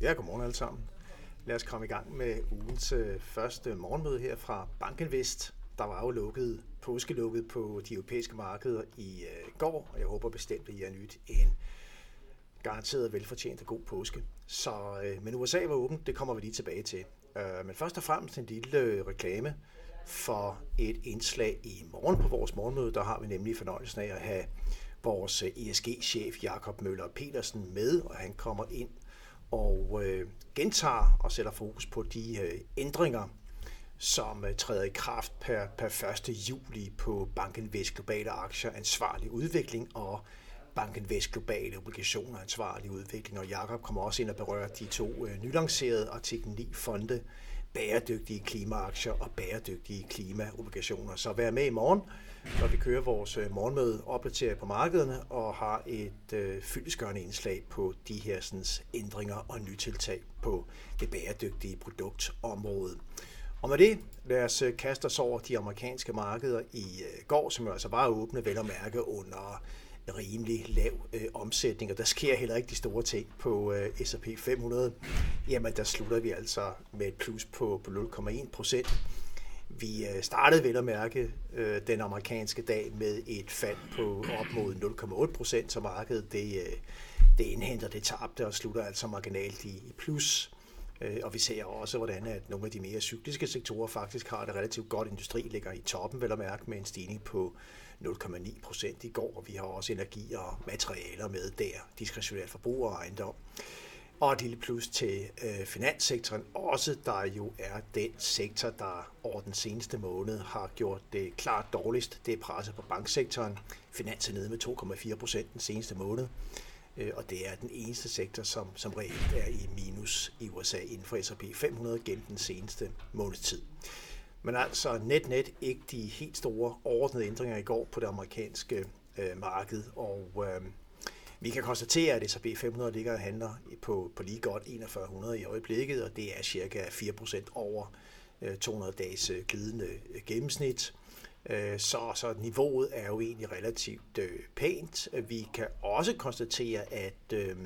Ja, godmorgen alle sammen. Lad os komme i gang med ugens øh, første morgenmøde her fra Bankinvest. Der var jo lukket, påskelukket på de europæiske markeder i øh, går, og jeg håber bestemt, at I har nyt en garanteret velfortjent og god påske. Så, øh, men USA var åbent, det kommer vi lige tilbage til. Men først og fremmest en lille reklame for et indslag i morgen på vores morgenmøde. Der har vi nemlig fornøjelsen af at have vores ESG-chef Jakob Møller Petersen med, og han kommer ind og øh, gentager og sætter fokus på de øh, ændringer, som øh, træder i kraft per, per 1. juli på Banken Vest Globale Aktier, ansvarlig udvikling og Banken Vest Globale Obligationer, ansvarlig udvikling. Og Jakob kommer også ind og berører de to øh, nylancerede artikel 9 fonde, bæredygtige klimaaktier og bæredygtige klimaobligationer. Så vær med i morgen, når vi kører vores øh, morgenmøde, opdaterer på markederne og har et øh, fyldesgørende indslag på de her sådan, ændringer og nytiltag på det bæredygtige produktområde. Og med det, lad os øh, kaste os over de amerikanske markeder i øh, går, som jo altså var åbne vel at mærke under rimelig lav øh, omsætning, og der sker heller ikke de store ting på øh, S&P 500. Jamen, der slutter vi altså med et plus på, på 0,1 procent. Vi øh, startede vel at mærke øh, den amerikanske dag med et fald på op mod 0,8 procent, så markedet det, øh, det indhenter det tabte og slutter altså marginalt i, i plus. Øh, og vi ser også, hvordan at nogle af de mere cykliske sektorer faktisk har det relativt godt. Industri ligger i toppen, vel at mærke, med en stigning på 0,9 procent i går, og vi har også energi og materialer med der, diskretionært forbrug og ejendom. Og et lille plus til øh, finanssektoren, også der jo er den sektor, der over den seneste måned har gjort det klart dårligst. Det er presset på banksektoren. Finans er nede med 2,4 procent den seneste måned. Øh, og det er den eneste sektor, som, som reelt er i minus i USA inden for S&P 500 gennem den seneste måneds tid. Men altså net-net ikke de helt store overordnede ændringer i går på det amerikanske øh, marked, og øh, vi kan konstatere, at S&P 500 ligger og handler på, på lige godt 4100 i øjeblikket, og det er cirka 4% over øh, 200 dages øh, glidende øh, gennemsnit. Øh, så, så niveauet er jo egentlig relativt øh, pænt. Vi kan også konstatere, at øh,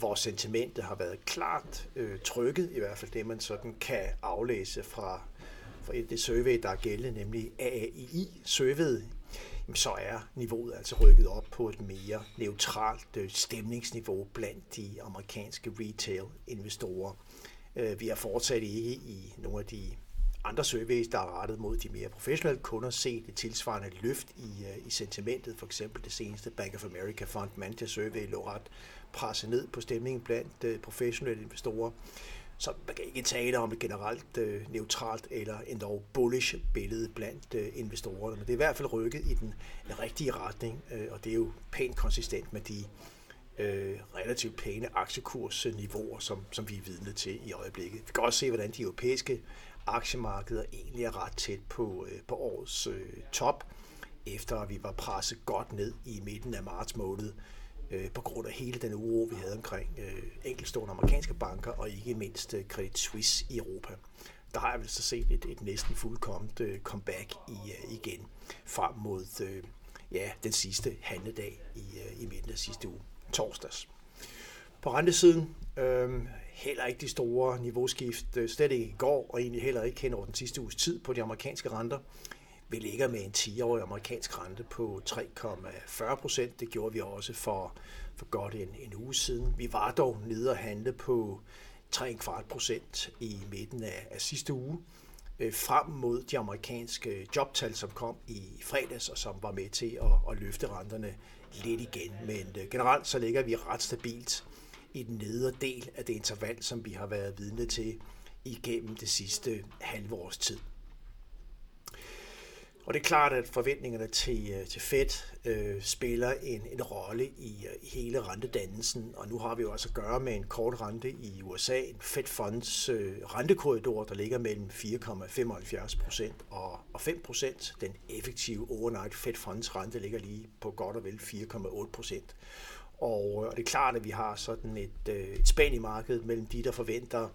vores sentimentet har været klart øh, trykket, i hvert fald det man sådan kan aflæse fra fra det survey, der er gældende, nemlig AAI-surveyet, så er niveauet altså rykket op på et mere neutralt øh, stemningsniveau blandt de amerikanske retail-investorer. Øh, vi har fortsat ikke i nogle af de andre surveys, der er rettet mod de mere professionelle kunder, set et tilsvarende løft i, øh, i sentimentet. For eksempel det seneste Bank of America Fund Manager Survey lå ret presset ned på stemningen blandt øh, professionelle investorer. Så man kan ikke tale om et generelt øh, neutralt eller endda bullish billede blandt øh, investorerne, men det er i hvert fald rykket i den rigtige retning, øh, og det er jo pænt konsistent med de øh, relativt pæne aktiekursniveauer, som, som vi er vidne til i øjeblikket. Vi kan også se, hvordan de europæiske aktiemarkeder egentlig er ret tæt på, øh, på årets øh, top, efter at vi var presset godt ned i midten af marts måned øh, på grund af hele den uro, vi havde omkring øh, enkeltstående amerikanske banker, og ikke mindst øh, Credit Suisse i Europa. Der har jeg vel så set et, et næsten fuldkommet øh, comeback i, øh, igen frem mod øh, ja, den sidste handledag i, øh, i midten af sidste uge, torsdags. På rentesiden, øh, heller ikke de store niveauskift, øh, slet ikke i går, og egentlig heller ikke hen over den sidste uges tid på de amerikanske renter. Vi ligger med en 10-årig amerikansk rente på 3,40 procent. Det gjorde vi også for, for godt en, en uge siden. Vi var dog nede og handle på 3,25 procent i midten af, af sidste uge øh, frem mod de amerikanske jobtal, som kom i fredags, og som var med til at, at løfte renterne lidt igen. Men øh, generelt så ligger vi ret stabilt i den nedre del af det interval, som vi har været vidne til igennem det sidste halve års tid. Og det er klart, at forventningerne til, øh, til Fed øh, spiller en, en rolle i, øh, i hele rentedannelsen, og nu har vi jo også at gøre med en kort rente i USA, en Fed Funds øh, rentekorridor, der ligger mellem 4,75 procent og, og 5 procent. Den effektive overnight Fed Funds rente ligger lige på godt og vel 4,8 procent. Og, øh, og det er klart, at vi har sådan et, øh, et spænd i markedet mellem de, der forventer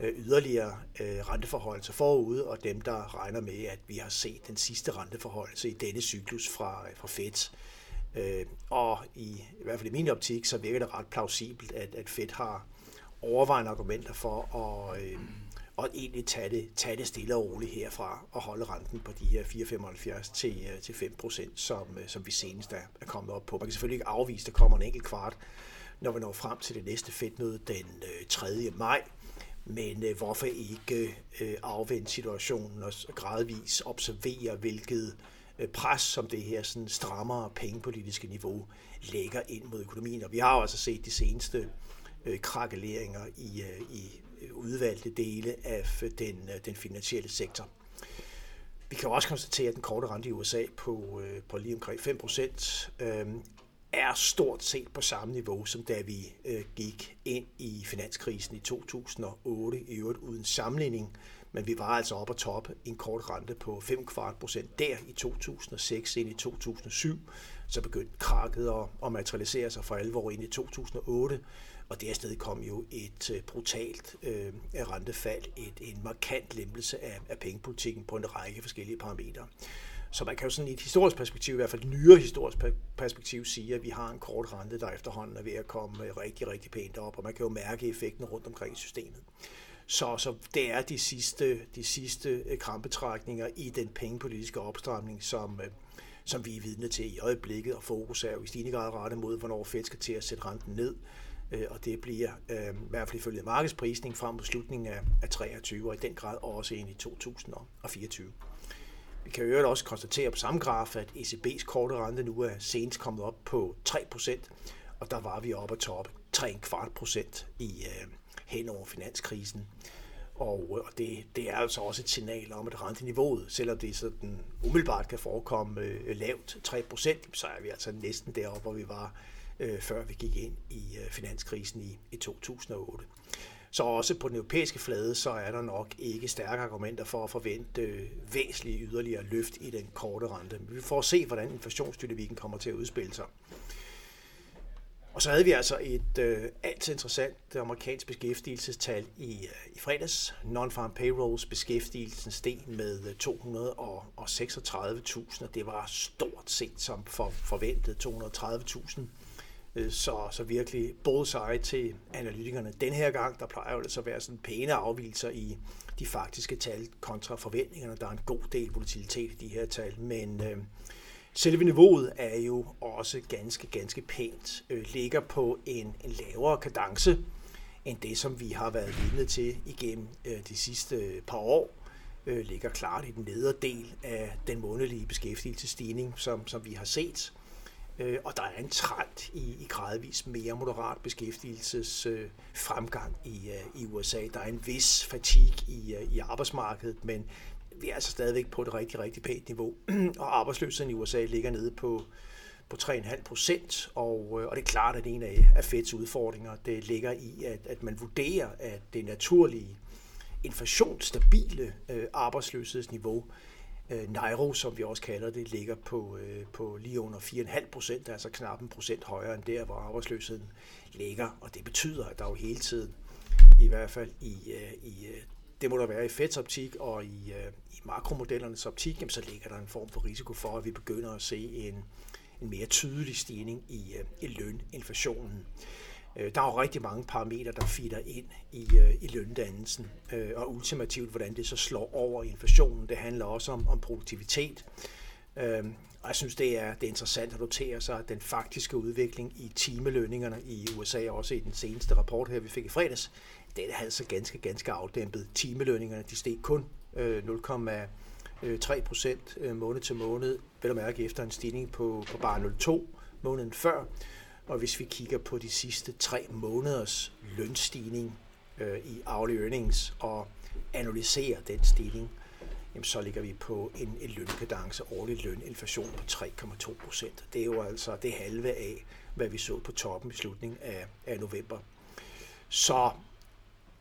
øh, yderligere øh, forude, forud, og dem, der regner med, at vi har set den sidste renteforholdelse i denne cyklus fra, fra Fed. Øh, og i, i hvert fald i min optik, så virker det ret plausibelt, at, at Fed har overvejende argumenter for at, og egentlig tage det, tage det stille og roligt herfra og holde renten på de her 4,75 til, øh, til 5 procent, som, øh, som vi senest er, er kommet op på. Man kan selvfølgelig ikke afvise, at der kommer en enkelt kvart, når vi når frem til det næste fedtmøde den øh, 3. maj. Men øh, hvorfor ikke øh, afvente situationen og gradvis observere, hvilket øh, pres, som det her sådan strammere pengepolitiske niveau lægger ind mod økonomien. Og vi har jo altså set de seneste øh, krakeleringer i, øh, i udvalgte dele af den, øh, den finansielle sektor. Vi kan også konstatere, at den korte rente i USA på, øh, på lige omkring 5 procent øh, er stort set på samme niveau, som da vi øh, gik ind i finanskrisen i 2008, i øvrigt uden sammenligning. Men vi var altså oppe at toppe en kort rente på 5 kvart procent der i 2006 ind i 2007. Så begyndte krakket at, at materialisere sig for alvor ind i 2008. Og det sted kom jo et øh, brutalt øh, rentefald, et, en markant lempelse af, af pengepolitikken på en række forskellige parametre. Så man kan jo sådan i et historisk perspektiv, i hvert fald et nyere historisk perspektiv, sige, at vi har en kort rente, der efterhånden er ved at komme øh, rigtig, rigtig pænt op, og man kan jo mærke effekten rundt omkring i systemet. Så, så det er de sidste, de sidste øh, krampetrækninger i den pengepolitiske opstramning, som, som vi er vidne til i øjeblikket, og fokus er jo i stigende grad rettet mod, hvornår Fed skal til at sætte renten ned, øh, og det bliver øh, i hvert fald ifølge markedsprisning frem mod slutningen af, af 23, og i den grad også ind i 2024. Vi kan jo også konstatere på samme graf, at ECB's korte rente nu er senest kommet op på 3%, og der var vi oppe at toppe 3,25 procent i øh, hen over finanskrisen. Og, øh, og det, det er altså også et signal om, at renteniveauet, selvom det sådan umiddelbart kan forekomme øh, lavt 3%, så er vi altså næsten deroppe, hvor vi var, øh, før vi gik ind i øh, finanskrisen i, i 2008. Så også på den europæiske flade, så er der nok ikke stærke argumenter for at forvente øh, væsentlige yderligere løft i den korte rente. Men vi får se, hvordan inflationsdynamikken kommer til at udspille sig. Og så havde vi altså et øh, alt interessant amerikansk beskæftigelsestal i, øh, i fredags. Non-farm payrolls beskæftigelsen steg med øh, 236.000, og det var stort set som for, forventet 230.000 Øh, så, så virkelig bullseye til analytikerne. Den her gang, der plejer jo altså at være sådan pæne afvielser i de faktiske tal kontra forventningerne. Der er en god del volatilitet i de her tal, men øh, selve niveauet er jo også ganske, ganske pænt. Øh, ligger på en, en lavere kadence end det, som vi har været vidne til igennem øh, de sidste øh, par år øh, ligger klart i den nedre del af den månedlige beskæftigelsesstigning, som, som vi har set. Øh, og der er en trend i, i gradvis mere moderat beskæftigelses øh, fremgang i, øh, i USA. Der er en vis fatigue i, øh, i arbejdsmarkedet, men vi er altså stadigvæk på et rigtig, rigtig pænt niveau. og arbejdsløsheden i USA ligger nede på, på 3,5 procent, og, øh, og det er klart, at en af, af Feds udfordringer, det ligger i, at, at man vurderer, at det naturlige inflationsstabile øh, arbejdsløshedsniveau Øh, Nairo, som vi også kalder det, ligger på, øh, på lige under 4,5 procent, altså knap en procent højere end der, hvor arbejdsløsheden ligger. Og det betyder, at der jo hele tiden, i hvert fald i, øh, i øh, det må der være i Feds optik og i, øh, i makromodellernes optik, jamen, så ligger der en form for risiko for, at vi begynder at se en, en mere tydelig stigning i, øh, i løninflationen. Øh, der er jo rigtig mange parametre, der fitter ind i, øh, i løndannelsen, øh, og ultimativt, hvordan det så slår over i inflationen. Det handler også om, om produktivitet. Og jeg synes, det er, det er interessant at notere sig, at den faktiske udvikling i timelønningerne i USA, også i den seneste rapport her, vi fik i fredags, det er altså ganske, ganske afdæmpet. Timelønningerne, de steg kun 0,3 procent måned til måned, vel at mærke efter en stigning på, på bare 0,2 måneden før. Og hvis vi kigger på de sidste tre måneders lønstigning øh, i hourly earnings og analyserer den stigning, jamen så ligger vi på en, en lønkadence, årlig løninflation på 3,2 procent. Det er jo altså det halve af, hvad vi så på toppen i slutningen af, af november. Så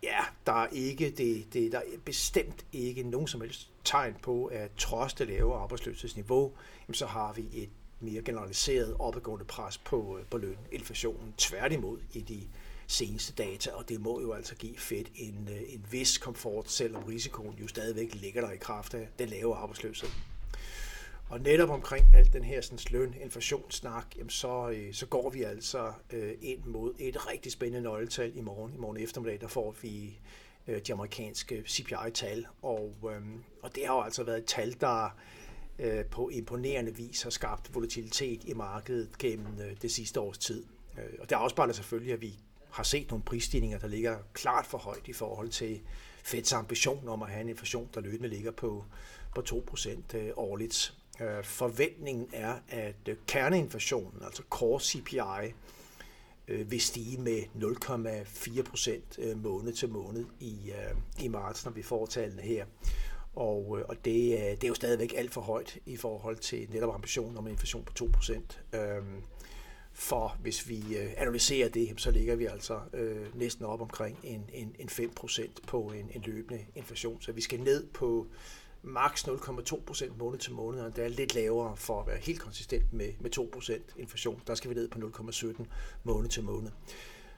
ja, der er ikke det, det, der er bestemt ikke nogen som helst tegn på, at trods det lave arbejdsløshedsniveau, jamen så har vi et mere generaliseret opadgående pres på, øh, på løn, inflationen. Tværtimod i de seneste data, og det må jo altså give Fed en, øh, en vis komfort, selvom risikoen jo stadigvæk ligger der i kraft af den lave arbejdsløshed. Og netop omkring alt den her sådan, løn, inflationssnak, jamen så, øh, så går vi altså øh, ind mod et rigtig spændende nøgletal i morgen. I morgen eftermiddag, der får vi øh, de amerikanske CPI-tal, og, øh, og det har jo altså været et tal, der øh, på imponerende vis har skabt volatilitet i markedet gennem øh, det sidste års tid. Øh, og det afspejler selvfølgelig, at vi har set nogle prisstigninger, der ligger klart for højt i forhold til Feds ambition om at have en inflation, der løbende ligger på, på 2% øh, årligt. Øh, forventningen er, at øh, kerneinflationen, altså core CPI, øh, vil stige med 0,4 procent øh, måned til måned i, i marts, når vi får tallene her. Og, øh, og det, øh, det er jo stadigvæk alt for højt i forhold til netop ambitionen om en inflation på 2%. Øhm, For hvis vi øh, analyserer det, så ligger vi altså øh, næsten op omkring en, en, en 5% på en, en løbende inflation. Så vi skal ned på maks 0,2% måned til måned, og det er lidt lavere for at være helt konsistent med, med 2% inflation. Der skal vi ned på 0,17 måned til måned.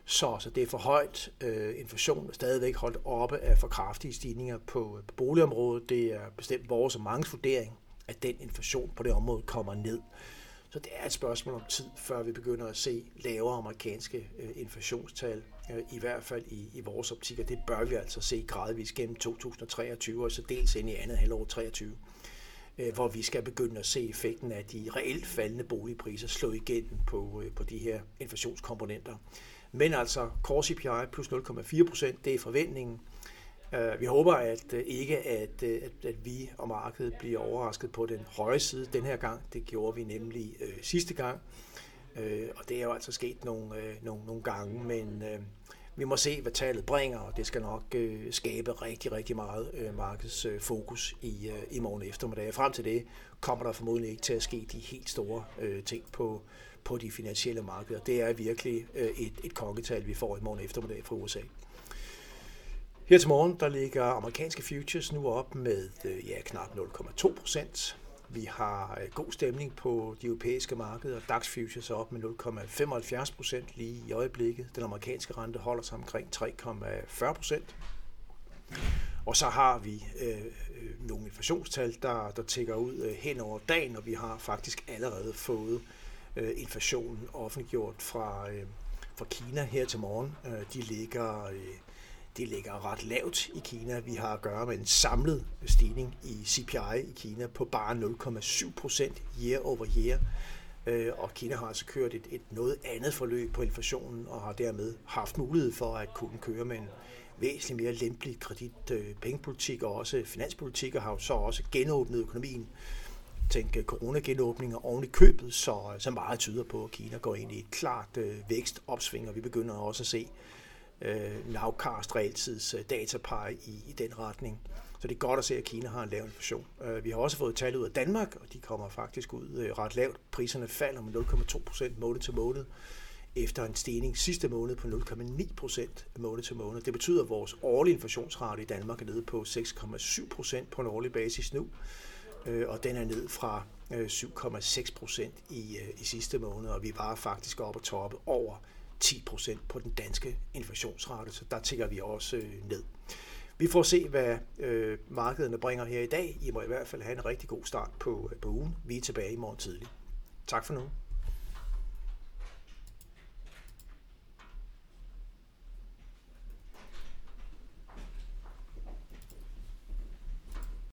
Så, så det er for højt. Øh, inflation er stadigvæk holdt oppe af for kraftige stigninger på, øh, på boligområdet. Det er bestemt vores og mange vurdering, at den inflation på det område kommer ned. Så det er et spørgsmål om tid, før vi begynder at se lavere amerikanske øh, inflationstal, øh, i hvert fald i, i vores optik, og det bør vi altså se gradvist gennem 2023, og så dels ind i andet halvår 2023 øh, hvor vi skal begynde at se effekten af de reelt faldende boligpriser slå igennem på, øh, på de her inflationskomponenter. Men altså core CPI plus 0,4 procent, det er forventningen. Øh, vi håber at øh, ikke, at, øh, at, at vi og markedet bliver overrasket på den høje side den her gang. Det gjorde vi nemlig øh, sidste gang, øh, og det er jo altså sket nogle, øh, nogle, nogle gange, men øh, vi må se, hvad tallet bringer, og det skal nok øh, skabe rigtig, rigtig meget øh, markedsfokus øh, i, øh, i morgen eftermiddag. Frem til det kommer der formodentlig ikke til at ske de helt store øh, ting på, på de finansielle markeder. Det er virkelig øh, et, et kongetal, vi får i morgen eftermiddag fra USA. Her til morgen, der ligger amerikanske futures nu op med øh, ja, knap 0,2 procent. Vi har øh, god stemning på de europæiske markeder. DAX futures er op med 0,75 procent lige i øjeblikket. Den amerikanske rente holder sig omkring 3,40 procent. Og så har vi øh, nogle inflationstal, der, der tækker ud øh, hen over dagen, og vi har faktisk allerede fået øh, inflationen offentliggjort fra, øh, fra Kina her til morgen. Øh, de ligger øh, det ligger ret lavt i Kina. Vi har at gøre med en samlet stigning i CPI i Kina på bare 0,7 procent year over year. Øh, og Kina har altså kørt et, et noget andet forløb på inflationen og har dermed haft mulighed for at kunne køre med en væsentligt mere lempelig kredit, øh, pengepolitik og også finanspolitik, og har jo så også genåbnet økonomien tænke coronagenåbninger oven i købet, så, så meget tyder på, at Kina går ind i et klart øh, vækstopsving, og vi begynder også at se øh, navcast realtids øh, datapar i, i den retning. Så det er godt at se, at Kina har en lav inflation. Øh, vi har også fået tal ud af Danmark, og de kommer faktisk ud øh, ret lavt. Priserne falder med 0,2 procent måned til måned efter en stigning sidste måned på 0,9 procent måned til måned. Det betyder, at vores årlige inflationsrate i Danmark er nede på 6,7 procent på en årlig basis nu, Øh, og den er ned fra øh, 7,6 procent i, øh, i sidste måned, og vi var faktisk oppe på toppe over 10 procent på den danske inflationsrate, så der tænker vi også øh, ned. Vi får se, hvad øh, markederne bringer her i dag. I må i hvert fald have en rigtig god start på, øh, på ugen. Vi er tilbage i morgen tidlig. Tak for nu.